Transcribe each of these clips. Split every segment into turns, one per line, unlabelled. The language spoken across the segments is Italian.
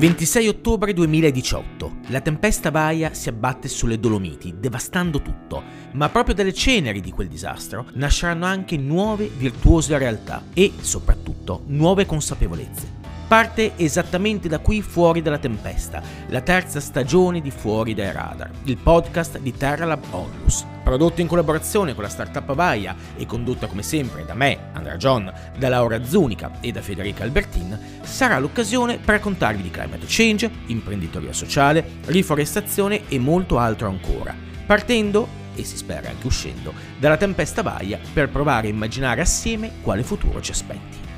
26 ottobre 2018. La tempesta Baia si abbatte sulle Dolomiti, devastando tutto, ma proprio dalle ceneri di quel disastro nasceranno anche nuove virtuose realtà e, soprattutto, nuove consapevolezze. Parte esattamente da qui Fuori dalla Tempesta, la terza stagione di Fuori dai Radar, il podcast di Terralab Onlus. Prodotto in collaborazione con la startup Baia e condotto come sempre da me, Andrea John, da Laura Zunica e da Federica Albertin, sarà l'occasione per raccontarvi di climate change, imprenditoria sociale, riforestazione e molto altro ancora, partendo e si spera anche uscendo dalla tempesta Baia per provare a immaginare assieme quale futuro ci aspetti.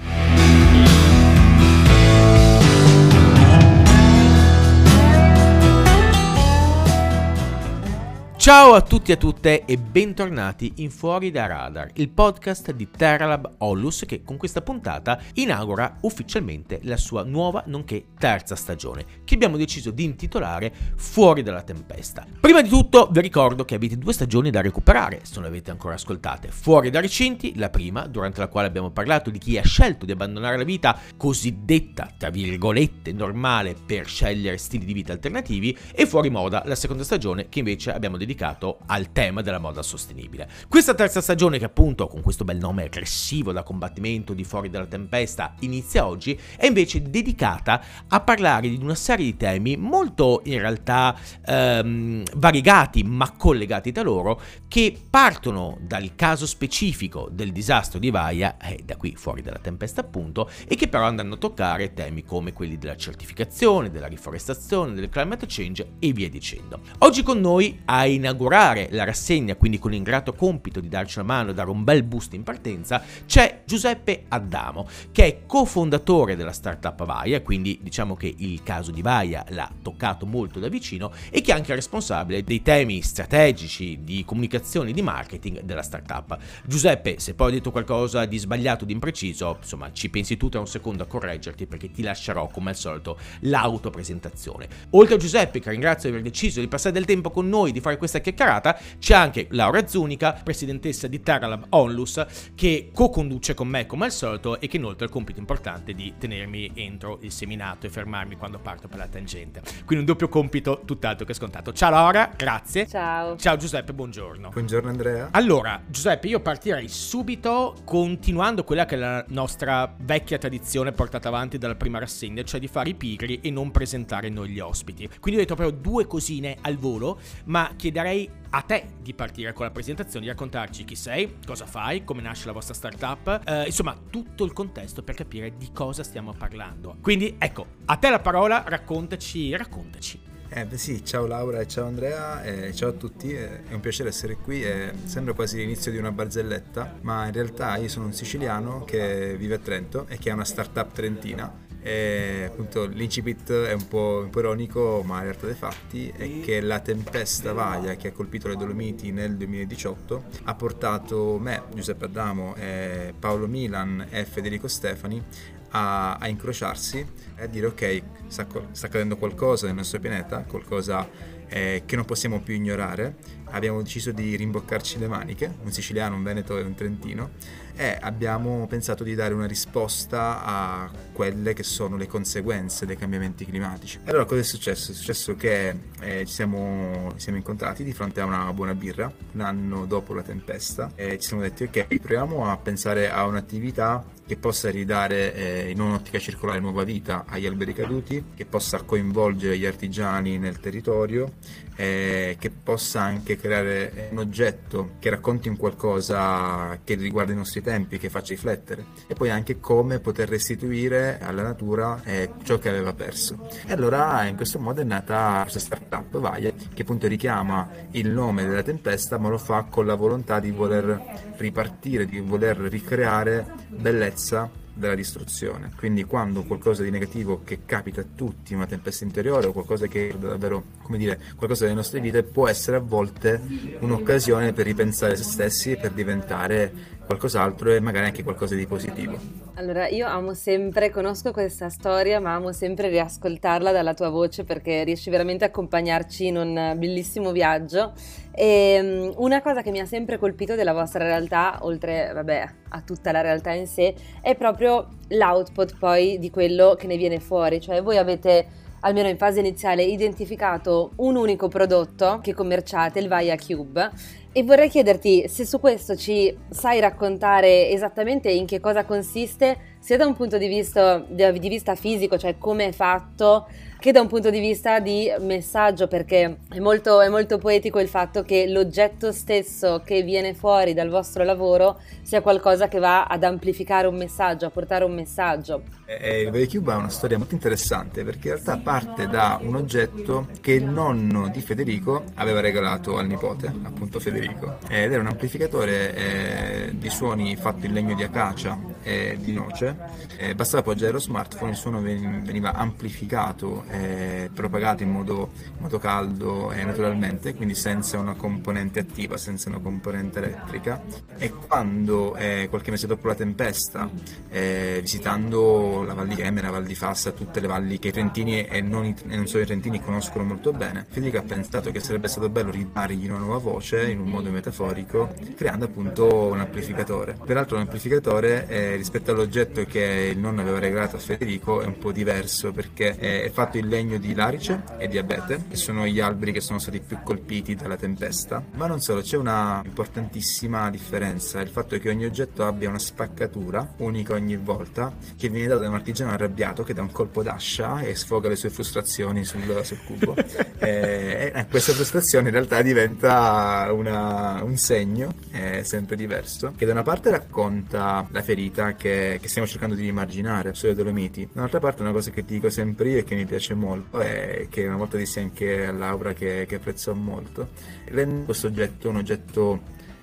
Ciao a tutti e a tutte e bentornati in Fuori da Radar, il podcast di Terralab Ollus che con questa puntata inaugura ufficialmente la sua nuova nonché terza stagione, che abbiamo deciso di intitolare Fuori dalla tempesta. Prima di tutto vi ricordo che avete due stagioni da recuperare, se non le avete ancora ascoltate. Fuori dai recinti, la prima, durante la quale abbiamo parlato di chi ha scelto di abbandonare la vita cosiddetta, tra virgolette, normale per scegliere stili di vita alternativi, e Fuori moda, la seconda stagione che invece abbiamo dedicato dedicato al tema della moda sostenibile. Questa terza stagione, che appunto con questo bel nome aggressivo da combattimento di fuori dalla tempesta inizia oggi, è invece dedicata a parlare di una serie di temi molto in realtà ehm, variegati ma collegati tra loro, che partono dal caso specifico del disastro di Vaia, e da qui fuori dalla tempesta appunto, e che però andranno a toccare temi come quelli della certificazione, della riforestazione, del climate change e via dicendo. Oggi con noi hai inaugurare la rassegna, quindi con l'ingrato compito di darci una mano e dare un bel boost in partenza, c'è Giuseppe Addamo, che è cofondatore della startup Vaia, quindi diciamo che il caso di Vaia l'ha toccato molto da vicino e che è anche responsabile dei temi strategici di comunicazione e di marketing della startup. Giuseppe, se poi ho detto qualcosa di sbagliato, di impreciso, insomma, ci pensi tu tra un secondo a correggerti perché ti lascerò come al solito l'autopresentazione. Oltre a Giuseppe, che ringrazio di aver deciso di passare del tempo con noi, di fare questa questa chiacchierata c'è anche Laura Zunica, presidentessa di Terralab Onlus, che co-conduce con me come al solito e che inoltre ha il compito importante di tenermi entro il seminato e fermarmi quando parto per la tangente. Quindi un doppio compito tutt'altro che scontato. Ciao Laura, grazie.
Ciao.
Ciao Giuseppe, buongiorno.
Buongiorno Andrea.
Allora, Giuseppe, io partirei subito continuando quella che è la nostra vecchia tradizione portata avanti dalla prima rassegna, cioè di fare i pigri e non presentare noi gli ospiti. Quindi ho detto proprio due cosine al volo, ma chiederei chiederei a te di partire con la presentazione, di raccontarci chi sei, cosa fai, come nasce la vostra startup, eh, insomma tutto il contesto per capire di cosa stiamo parlando. Quindi ecco, a te la parola, raccontaci, raccontaci.
Eh beh sì, ciao Laura e ciao Andrea, e ciao a tutti, è un piacere essere qui, sembra quasi l'inizio di una barzelletta, ma in realtà io sono un siciliano che vive a Trento e che ha una startup trentina e appunto l'incipit è un po', un po', ironico, ma in realtà dei fatti è che la tempesta Vaia che ha colpito le Dolomiti nel 2018 ha portato me, Giuseppe Adamo, Paolo Milan e Federico Stefani a, a incrociarsi e a dire ok, sta, sta accadendo qualcosa nel nostro pianeta, qualcosa eh, che non possiamo più ignorare. Abbiamo deciso di rimboccarci le maniche, un siciliano, un veneto e un trentino, e abbiamo pensato di dare una risposta a quelle che sono le conseguenze dei cambiamenti climatici. Allora cosa è successo? È successo che eh, ci siamo, siamo, incontrati di fronte a una buona birra, un anno dopo la tempesta, e ci siamo detti ok, proviamo a pensare a un'attività che possa ridare eh, in un'ottica circolare nuova vita agli alberi caduti, che possa coinvolgere gli artigiani nel territorio, eh, che possa anche creare un oggetto che racconti un qualcosa che riguarda i nostri tempi, che faccia riflettere e poi anche come poter restituire alla natura eh, ciò che aveva perso. E allora in questo modo è nata questa startup Vaia che appunto richiama il nome della tempesta ma lo fa con la volontà di voler ripartire, di voler ricreare bellezza della distruzione. Quindi quando qualcosa di negativo che capita a tutti, una tempesta interiore o qualcosa che è davvero, come dire, qualcosa delle nostre vite, può essere a volte un'occasione per ripensare se stessi e per diventare qualcos'altro e magari anche qualcosa di positivo.
Allora, io amo sempre, conosco questa storia, ma amo sempre riascoltarla dalla tua voce perché riesci veramente a accompagnarci in un bellissimo viaggio. E ehm, una cosa che mi ha sempre colpito della vostra realtà, oltre vabbè, a tutta la realtà in sé, è proprio l'output poi di quello che ne viene fuori. Cioè, voi avete almeno in fase iniziale, identificato un unico prodotto che commerciate, il Via Cube. E vorrei chiederti se su questo ci sai raccontare esattamente in che cosa consiste, sia da un punto di vista, di vista fisico, cioè come è fatto, che da un punto di vista di messaggio, perché è molto, è molto poetico il fatto che l'oggetto stesso che viene fuori dal vostro lavoro sia qualcosa che va ad amplificare un messaggio, a portare un messaggio.
Il VCube ha una storia molto interessante perché in realtà parte da un oggetto che il nonno di Federico aveva regalato al nipote, appunto Federico, ed era un amplificatore eh, di suoni fatto in legno di acacia e di noce. Eh, bastava appoggiare lo smartphone, il suono veniva amplificato eh, propagato in modo, in modo caldo e naturalmente, quindi senza una componente attiva, senza una componente elettrica. E quando eh, qualche mese dopo la tempesta, eh, visitando la Val di Cremera, la Val di Fassa, tutte le valli che i trentini e non, i, e non solo i trentini conoscono molto bene, Federico ha pensato che sarebbe stato bello ridargli una nuova voce in un modo metaforico, creando appunto un amplificatore. Peraltro l'amplificatore eh, rispetto all'oggetto che il nonno aveva regalato a Federico è un po' diverso perché è fatto in legno di larice e di abete, che sono gli alberi che sono stati più colpiti dalla tempesta. Ma non solo, c'è una importantissima differenza, il fatto che ogni oggetto abbia una spaccatura unica ogni volta, che viene data da un artigiano arrabbiato che dà un colpo d'ascia e sfoga le sue frustrazioni sul, sul cubo. e, e, questa frustrazione in realtà diventa una, un segno, eh, sempre diverso, che da una parte racconta la ferita che, che stiamo cercando di rimarginare sulle Dolomiti, dall'altra parte una cosa che dico sempre io e che mi piace molto e che una volta dissi anche a Laura che, che apprezzò molto. Rende questo oggetto un oggetto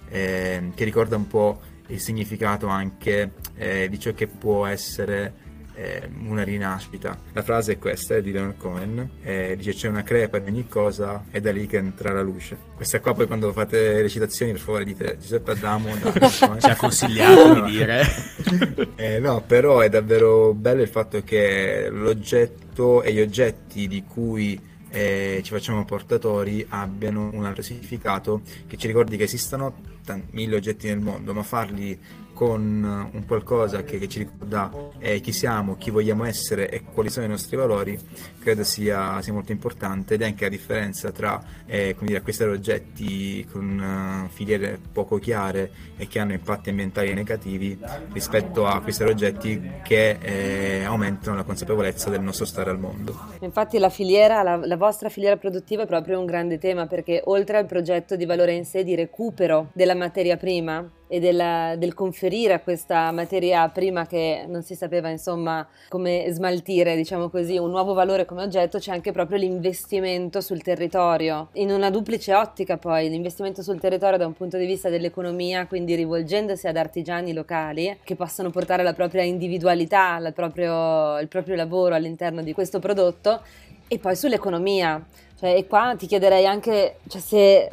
eh, che ricorda un po' il significato anche eh, di ciò che può essere eh, una rinascita. La frase è questa, è di Leonard Cohen, eh, dice c'è una crepa di ogni cosa è da lì che entra la luce. Questa qua poi quando fate recitazioni per favore dite Giuseppe Adamo
ci ha consigliato di dire.
eh, no, però è davvero bello il fatto che l'oggetto e gli oggetti di cui eh, ci facciamo portatori abbiano un altro significato che ci ricordi che esistono t- mille oggetti nel mondo, ma farli con un qualcosa che, che ci ricorda eh, chi siamo, chi vogliamo essere e quali sono i nostri valori, credo sia, sia molto importante ed è anche la differenza tra eh, dire, acquistare oggetti con uh, filiere poco chiare e che hanno impatti ambientali negativi rispetto a acquistare oggetti che eh, aumentano la consapevolezza del nostro stare al mondo.
Infatti la filiera, la, la vostra filiera produttiva è proprio un grande tema perché oltre al progetto di valore in sé di recupero della materia prima, e della, del conferire a questa materia prima che non si sapeva insomma come smaltire, diciamo così, un nuovo valore come oggetto, c'è anche proprio l'investimento sul territorio, in una duplice ottica poi, l'investimento sul territorio da un punto di vista dell'economia, quindi rivolgendosi ad artigiani locali che possono portare la propria individualità, il proprio, il proprio lavoro all'interno di questo prodotto e poi sull'economia. Cioè, e qua ti chiederei anche cioè, se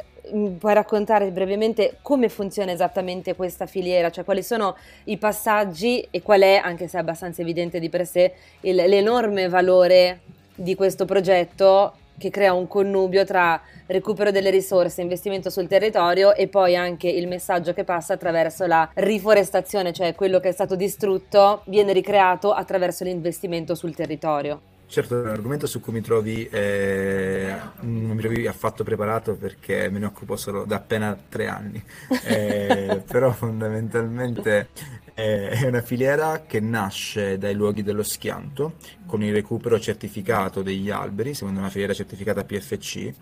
puoi raccontare brevemente come funziona esattamente questa filiera, cioè quali sono i passaggi e qual è, anche se è abbastanza evidente di per sé, il, l'enorme valore di questo progetto che crea un connubio tra recupero delle risorse, investimento sul territorio e poi anche il messaggio che passa attraverso la riforestazione, cioè quello che è stato distrutto viene ricreato attraverso l'investimento sul territorio.
Certo, è un argomento su cui mi trovi, eh, non mi trovi affatto preparato perché me ne occupo solo da appena tre anni, eh, però fondamentalmente eh, è una filiera che nasce dai luoghi dello schianto con il recupero certificato degli alberi, secondo una filiera certificata PFC,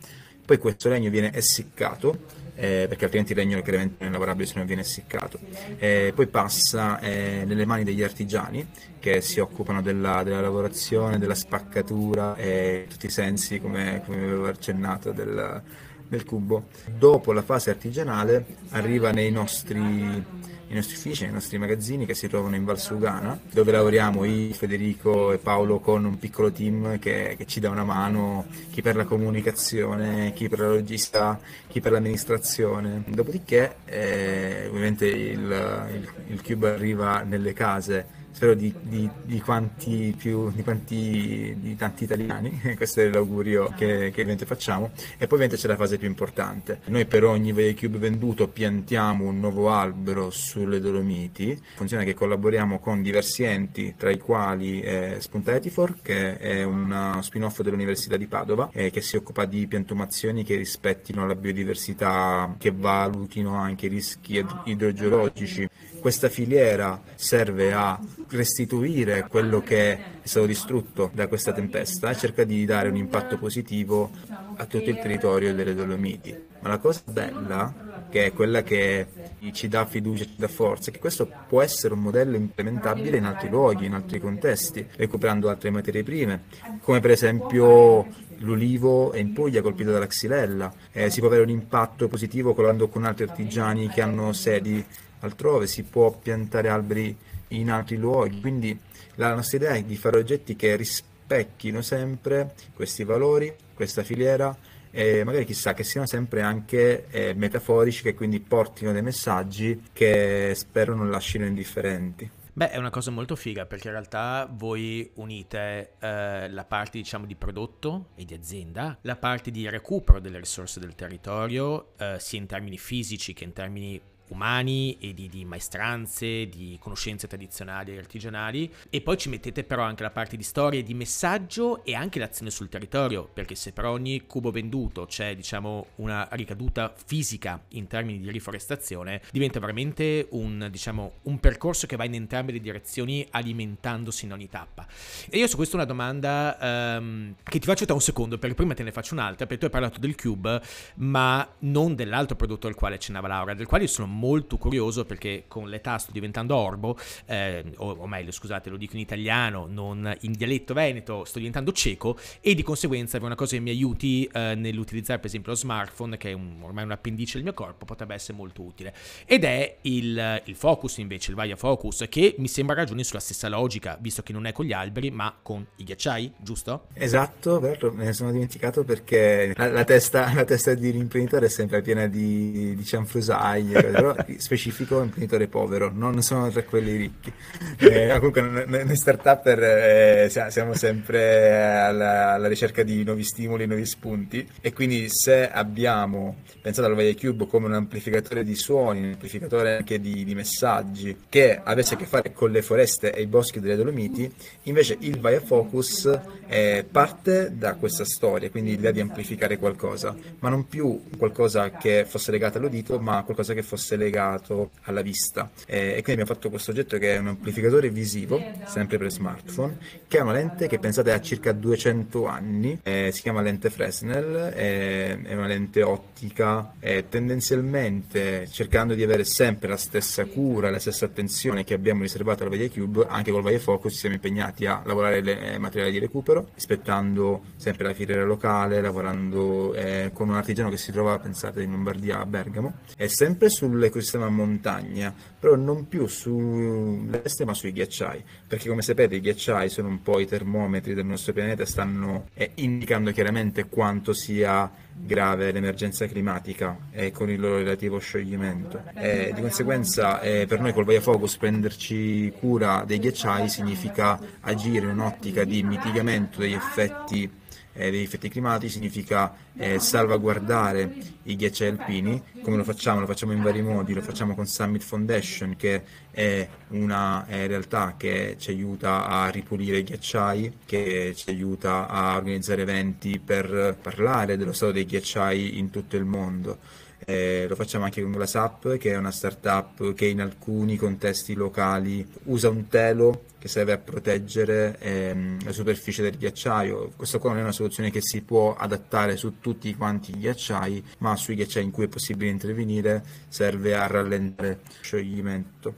poi questo legno viene essiccato eh, perché altrimenti il legno chiaramente non è lavorabile se non viene essiccato. Eh, poi passa eh, nelle mani degli artigiani che si occupano della, della lavorazione, della spaccatura e tutti i sensi, come, come avevo accennato, del, del cubo. Dopo la fase artigianale arriva nei nostri i nostri uffici, nei nostri magazzini che si trovano in Valsugana, dove lavoriamo io, Federico e Paolo con un piccolo team che, che, ci dà una mano, chi per la comunicazione, chi per la logistica, chi per l'amministrazione. Dopodiché eh, ovviamente il, il, il Cube arriva nelle case spero di, di, di, quanti più, di, quanti, di tanti italiani, questo è l'augurio che, che ovviamente facciamo, e poi ovviamente c'è la fase più importante. Noi per ogni Cube venduto piantiamo un nuovo albero sulle Dolomiti, funziona che collaboriamo con diversi enti, tra i quali Spunta Etifor, che è uno spin-off dell'Università di Padova, eh, che si occupa di piantumazioni che rispettino la biodiversità, che valutino anche i rischi idrogeologici. Questa filiera serve a restituire quello che è stato distrutto da questa tempesta e cerca di dare un impatto positivo a tutto il territorio delle Dolomiti. Ma la cosa bella, che è quella che ci dà fiducia, ci dà forza, è che questo può essere un modello implementabile in altri luoghi, in altri contesti, recuperando altre materie prime, come per esempio l'ulivo è in Puglia colpito dalla xylella, eh, si può avere un impatto positivo collaborando con altri artigiani che hanno sedi altrove, si può piantare alberi in altri luoghi, quindi la nostra idea è di fare oggetti che rispecchino sempre questi valori, questa filiera e magari chissà che siano sempre anche eh, metaforici, che quindi portino dei messaggi che spero non lasciano indifferenti.
Beh, è una cosa molto figa perché in realtà voi unite eh, la parte diciamo di prodotto e di azienda, la parte di recupero delle risorse del territorio, eh, sia in termini fisici che in termini umani e di, di, maestranze, di conoscenze tradizionali e artigianali. E poi ci mettete però anche la parte di storia di messaggio e anche l'azione sul territorio perché se per ogni cubo venduto c'è diciamo una ricaduta fisica in termini di riforestazione diventa veramente un, diciamo, un percorso che va in entrambe le direzioni alimentandosi in ogni tappa. E io su questo una domanda um, che ti faccio tra un secondo perché prima te ne faccio un'altra perché tu hai parlato del cube ma non dell'altro prodotto al quale accennava Laura del quale io sono molto curioso perché con l'età sto diventando orbo, eh, o, o, meglio scusate lo dico in italiano, non in dialetto veneto, sto diventando cieco e di conseguenza per una cosa che mi aiuti eh, nell'utilizzare per esempio lo smartphone, che è un, ormai un appendice del mio corpo, potrebbe essere molto utile. Ed è il, il Focus invece, il Vaia Focus, che mi sembra ragioni sulla stessa logica, visto che non è con gli alberi ma con i ghiacciai, giusto?
Esatto, vero, me ne sono dimenticato perché la, la, testa, la testa di l'imprenditore è sempre piena di, di cianfrusaglie, però specifico imprenditore povero, non sono tra quelli ricchi. Eh, comunque noi start-up eh, siamo sempre alla, alla, ricerca di nuovi stimoli, nuovi spunti e quindi se abbiamo pensato al Vaia Cube come un amplificatore di suoni, un amplificatore anche di, di messaggi che avesse a che fare con le foreste e i boschi delle Dolomiti, invece il Vaia Focus eh, parte da questa storia, quindi l'idea di amplificare qualcosa, ma non più qualcosa che fosse legato all'udito, ma qualcosa che fosse legato alla vista. Eh, e quindi abbiamo fatto questo oggetto che è un amplificatore visivo, sempre per smartphone, che ha una lente che pensate ha circa 200 anni, eh, si chiama lente Fresnel, è una lente ottica, tendenzialmente cercando di avere sempre la stessa cura, la stessa attenzione che abbiamo riservato al Vaia Cube, anche col Vaia Focus ci siamo impegnati a lavorare le eh, materiali di recupero, rispettando sempre la filiera locale, lavorando eh, con un artigiano che si trova, pensate, in Lombardia a Bergamo, e sempre sulle ecosistema montagna, però non più sull'est ma sui ghiacciai, perché come sapete i ghiacciai sono un po' i termometri del nostro pianeta e stanno eh, indicando chiaramente quanto sia grave l'emergenza climatica e con il loro relativo scioglimento. E di conseguenza eh, per noi col Vaia Focus prenderci cura dei ghiacciai significa agire in un'ottica di mitigamento degli effetti eh, degli effetti climatici, significa eh, salvaguardare i ghiacciai alpini. Come lo facciamo? Lo facciamo in vari modi, lo facciamo con Summit Foundation che è una è realtà che ci aiuta a ripulire i ghiacciai, che ci aiuta a organizzare eventi per parlare dello stato dei ghiacciai in tutto il mondo. Eh, lo facciamo anche con GlassUp, che è una startup che in alcuni contesti locali usa un telo che serve a proteggere ehm, la superficie del ghiacciaio. Questa qua non è una soluzione che si può adattare su tutti quanti i ghiacciai, ma sui ghiacciai in cui è possibile intervenire serve a rallentare lo scioglimento.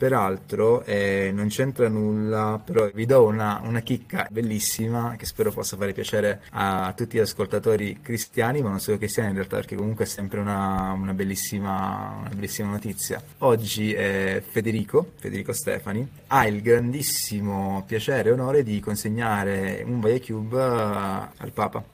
Peraltro eh, non c'entra nulla, però vi do una, una, chicca bellissima che spero possa fare piacere a tutti gli ascoltatori cristiani, ma non solo cristiani in realtà, perché comunque è sempre una, una, bellissima, una bellissima, notizia. Oggi eh, Federico, Federico Stefani, ha il grandissimo piacere e onore di consegnare un Vaia Cube al Papa.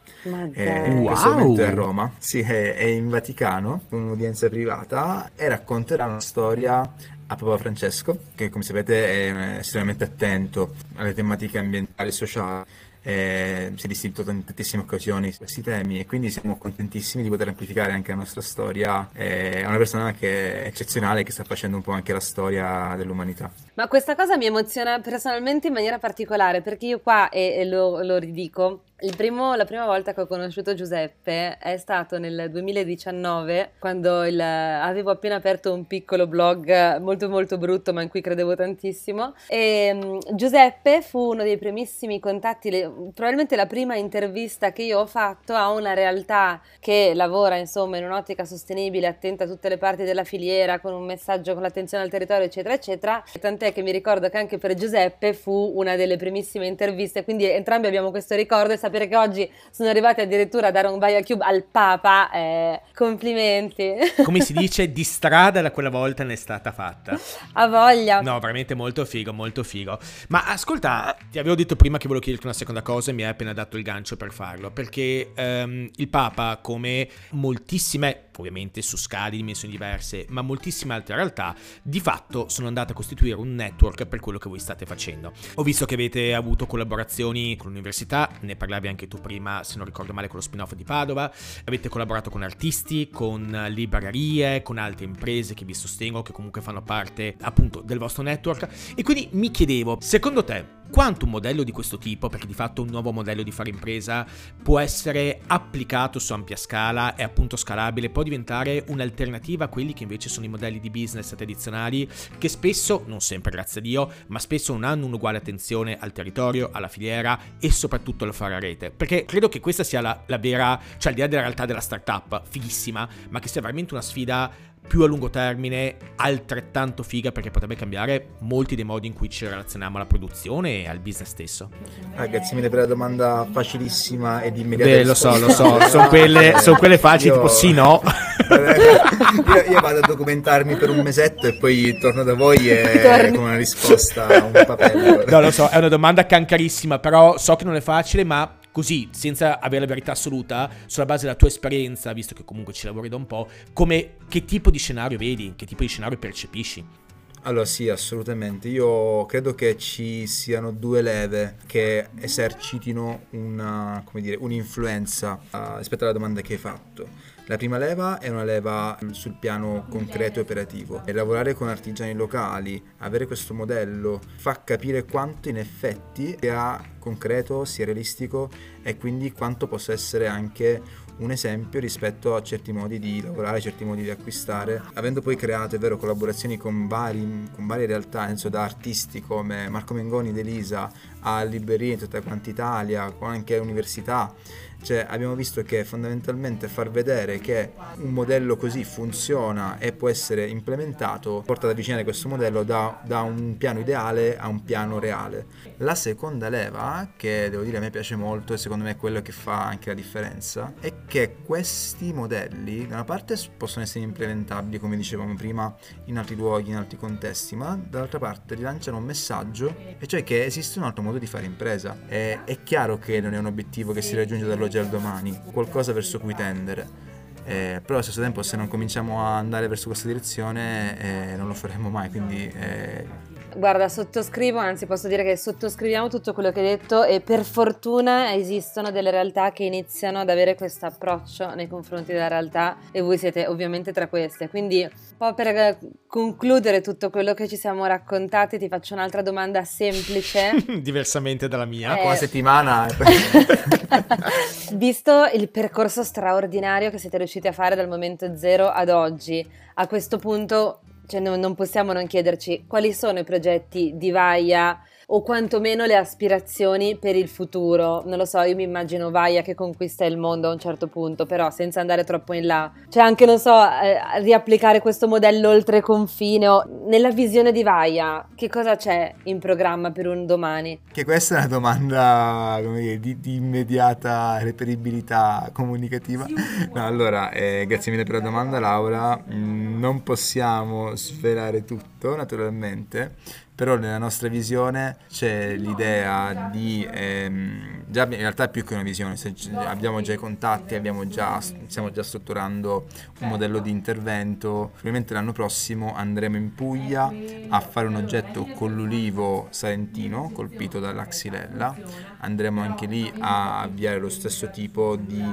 Eh,
wow. È a Roma, sì, è, è in Vaticano, un'udienza privata e racconterà una storia a Papa Francesco, che come sapete è estremamente attento alle tematiche ambientali e sociali eh, si è distinto in tantissime occasioni su questi temi e quindi siamo contentissimi di poter amplificare anche la nostra storia. Eh, è una persona che è eccezionale che sta facendo un po' anche la storia dell'umanità.
Ma questa cosa mi emoziona personalmente in maniera particolare perché io qua, e, e lo, lo ridico, Primo, la prima volta che ho conosciuto Giuseppe è stato nel 2019 quando il, avevo appena aperto un piccolo blog molto molto brutto ma in cui credevo tantissimo. E um, Giuseppe fu uno dei primissimi contatti, le, probabilmente la prima intervista che io ho fatto a una realtà che lavora insomma in un'ottica sostenibile, attenta a tutte le parti della filiera con un messaggio con l'attenzione al territorio eccetera eccetera, tant'è che mi ricordo che anche per Giuseppe fu una delle primissime interviste, quindi entrambi abbiamo questo ricordo sapere che oggi sono arrivati addirittura a dare un Baia Cube al Papa, eh, complimenti.
Come si dice, di strada da quella volta ne è stata fatta.
A voglia.
No, veramente molto figo, molto figo. Ma ascolta, ti avevo detto prima che volevo chiederti una seconda cosa e mi hai appena dato il gancio per farlo, perché um, il Papa, come moltissime ovviamente su scale di dimensioni diverse, ma moltissime altre realtà, di fatto sono andate a costituire un network per quello che voi state facendo. Ho visto che avete avuto collaborazioni con l'università, ne parlavi anche tu prima, se non ricordo male, con lo spin-off di Padova, avete collaborato con artisti, con librerie, con altre imprese che vi sostengono, che comunque fanno parte appunto del vostro network, e quindi mi chiedevo, secondo te, quanto un modello di questo tipo, perché di fatto un nuovo modello di fare impresa, può essere applicato su ampia scala e appunto scalabile, può diventare un'alternativa a quelli che invece sono i modelli di business tradizionali che spesso, non sempre grazie a Dio, ma spesso non hanno un'uguale attenzione al territorio, alla filiera e soprattutto al fare a rete. Perché credo che questa sia la, la vera, cioè al di là della realtà della startup, fighissima, ma che sia veramente una sfida più a lungo termine altrettanto figa perché potrebbe cambiare molti dei modi in cui ci relazioniamo alla produzione e al business stesso.
Ragazzi, mi per la domanda facilissima ed immediata.
Beh, lo so, lo so, sono quelle, son quelle facili, io... tipo sì, no.
io, io, vado a documentarmi per un mesetto e poi torno da voi e con una risposta un papello.
No, lo so, è una domanda cancarissima, però so che non è facile, ma così, senza avere la verità assoluta, sulla base della tua esperienza, visto che comunque ci lavori da un po', come, che tipo di scenario vedi, che tipo di scenario percepisci?
Allora sì, assolutamente. Io credo che ci siano due leve che esercitino una, dire, un'influenza uh, rispetto alla domanda che hai fatto. La prima leva è una leva sul piano concreto e operativo e lavorare con artigiani locali, avere questo modello fa capire quanto in effetti sia concreto, sia realistico e quindi quanto possa essere anche un esempio rispetto a certi modi di lavorare, certi modi di acquistare. Avendo poi creato, è vero, collaborazioni con, vari, con varie realtà, penso da artisti come Marco Mengoni ed Elisa a librerie in tutta quanta Italia, anche università, cioè abbiamo visto che fondamentalmente far vedere che un modello così funziona e può essere implementato porta ad avvicinare questo modello da, da, un piano ideale a un piano reale. La seconda leva, che devo dire a me piace molto e secondo me è quello che fa anche la differenza, è che questi modelli da una parte possono essere implementabili, come dicevamo prima, in altri luoghi, in altri contesti, ma dall'altra parte rilanciano un messaggio, e cioè che esiste un altro modo di fare impresa. E, è chiaro che non è un obiettivo che si raggiunge dall'oggi oggi al domani, qualcosa verso cui tendere. Eh, però allo stesso tempo se non cominciamo a andare verso questa direzione eh, non lo faremo mai, quindi eh,
Guarda, sottoscrivo, anzi posso dire che sottoscriviamo tutto quello che hai detto e per fortuna esistono delle realtà che iniziano ad avere questo approccio nei confronti della realtà e voi siete ovviamente tra queste. Quindi un po' per concludere tutto quello che ci siamo raccontati ti faccio un'altra domanda semplice.
Diversamente dalla mia.
Eh... Una settimana.
Visto il percorso straordinario che siete riusciti a fare dal momento zero ad oggi, a questo punto cioè, no, non possiamo non chiederci quali sono i progetti di Vaia o quantomeno le aspirazioni per il futuro. Non lo so, io mi immagino Vaia che conquista il mondo a un certo punto, però senza andare troppo in là. Cioè anche, non so, eh, riapplicare questo modello oltre confine o nella visione di Vaia, che cosa c'è in programma per un domani?
Che questa è una domanda dire, di, di, immediata reperibilità comunicativa. No, allora, eh, grazie mille per la domanda Laura. Mm, non possiamo svelare tutto, naturalmente però nella nostra visione c'è l'idea di ehm, già in realtà è più che una visione, abbiamo già i contatti, già, stiamo già strutturando un modello di intervento. Probabilmente l'anno prossimo andremo in Puglia a fare un oggetto con l'ulivo salentino colpito dalla xylella. Andremo anche lì a avviare lo stesso tipo di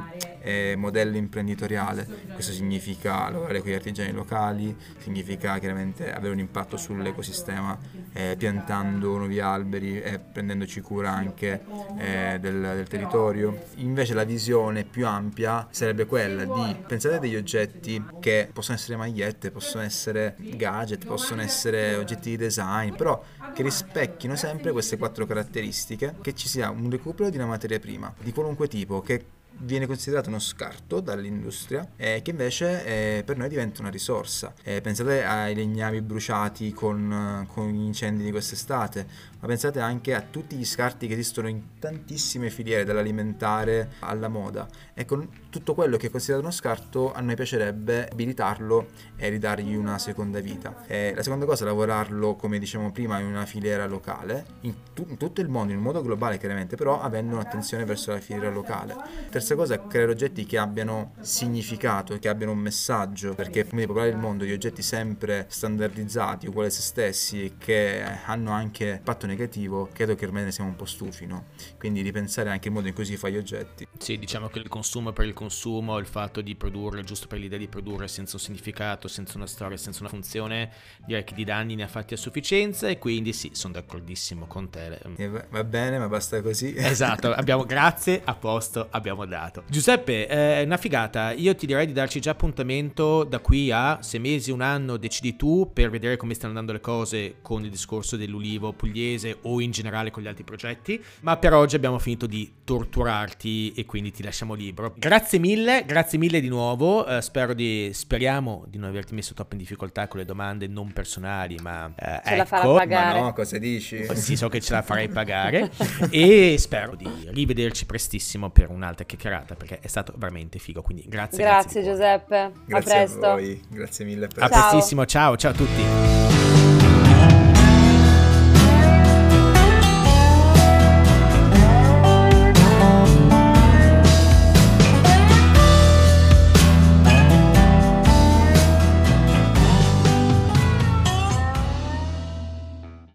eh, modello imprenditoriale. Questo significa lavorare con gli artigiani locali, significa chiaramente avere un impatto sull'ecosistema eh, piantando nuovi alberi e prendendoci cura anche eh, del, del, territorio. Invece la visione più ampia sarebbe quella di pensare a degli oggetti che possono essere magliette, possono essere gadget, possono essere oggetti di design, però che rispecchino sempre queste quattro caratteristiche, che ci sia un recupero di una materia prima, di qualunque tipo, che viene considerato uno scarto dall'industria e che invece eh, per noi diventa una risorsa. Eh, pensate ai legnami bruciati con, con gli incendi di quest'estate, ma pensate anche a tutti gli scarti che esistono in tantissime filiere, dall'alimentare alla moda. E con tutto quello che è considerato uno scarto, a noi piacerebbe abilitarlo e ridargli una seconda vita. E la seconda cosa è lavorarlo, come dicevamo prima, in una filiera locale, in, tu- in tutto il mondo, in un modo globale chiaramente, però avendo un'attenzione verso la filiera locale. Terza terza cosa è creare oggetti che abbiano significato, che abbiano un messaggio, perché come popolare il mondo di oggetti sempre standardizzati, uguali a se stessi, che hanno anche impatto negativo, credo che ormai ne siamo un po' stufi, no? Quindi ripensare anche il modo in cui si fa gli oggetti.
Sì, diciamo che il consumo per il consumo, il fatto di produrre giusto per l'idea di produrre senza un significato, senza una storia, senza una funzione, direi che di danni ne ha fatti a sufficienza e quindi sì, sono d'accordissimo con te.
Va bene, ma basta così.
Esatto, abbiamo grazie, a posto, abbiamo dato cagato. Giuseppe, è una figata. Io ti direi di darci già appuntamento da qui a sei mesi, un anno, decidi tu per vedere come stanno andando le cose con il discorso dell'ulivo pugliese o in generale con gli altri progetti. Ma per oggi abbiamo finito di torturarti e quindi ti lasciamo libero. Grazie mille, grazie mille di nuovo. Spero di, speriamo di non averti messo troppo in difficoltà con le domande non personali, ma uh,
ce
ecco.
la farà pagare.
Ma no, cosa dici?
Sì, so che ce la farei pagare. e spero di rivederci prestissimo per un'altra chiacchierata chiacchierata perché è stato veramente figo. Quindi grazie.
Grazie,
grazie
Giuseppe.
Grazie
a presto.
A voi. Grazie mille.
Per... A prestissimo. Ciao, ciao a tutti.